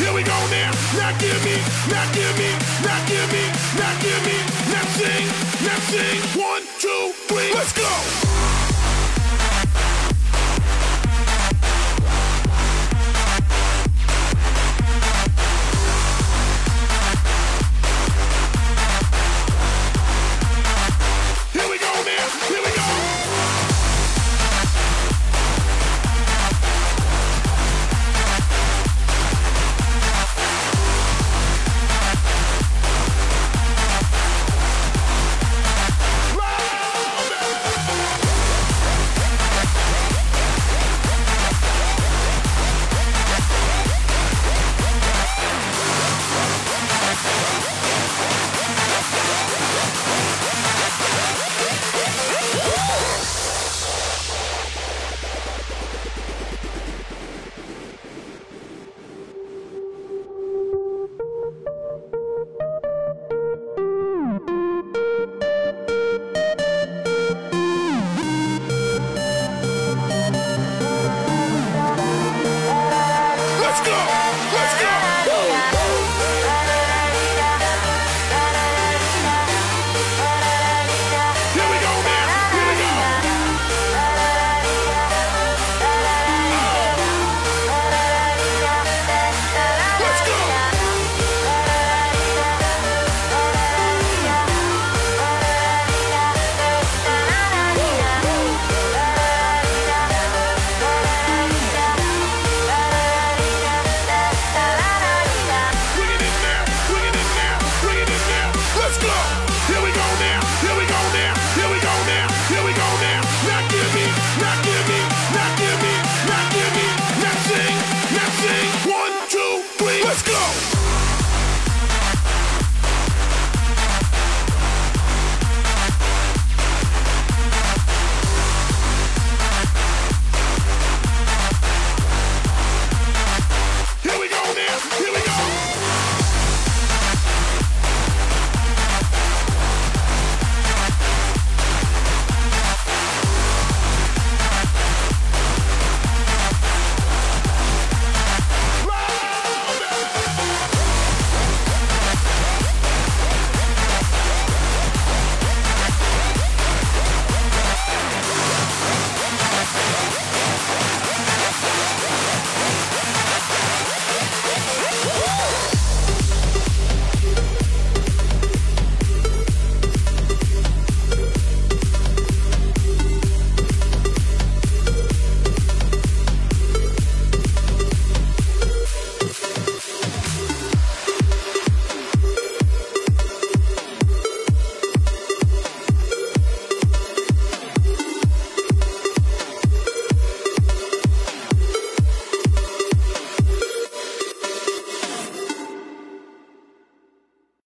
Here we go now. Now give me, now give me, now give me, now give me, now sing, now sing. One, two, three, let's go.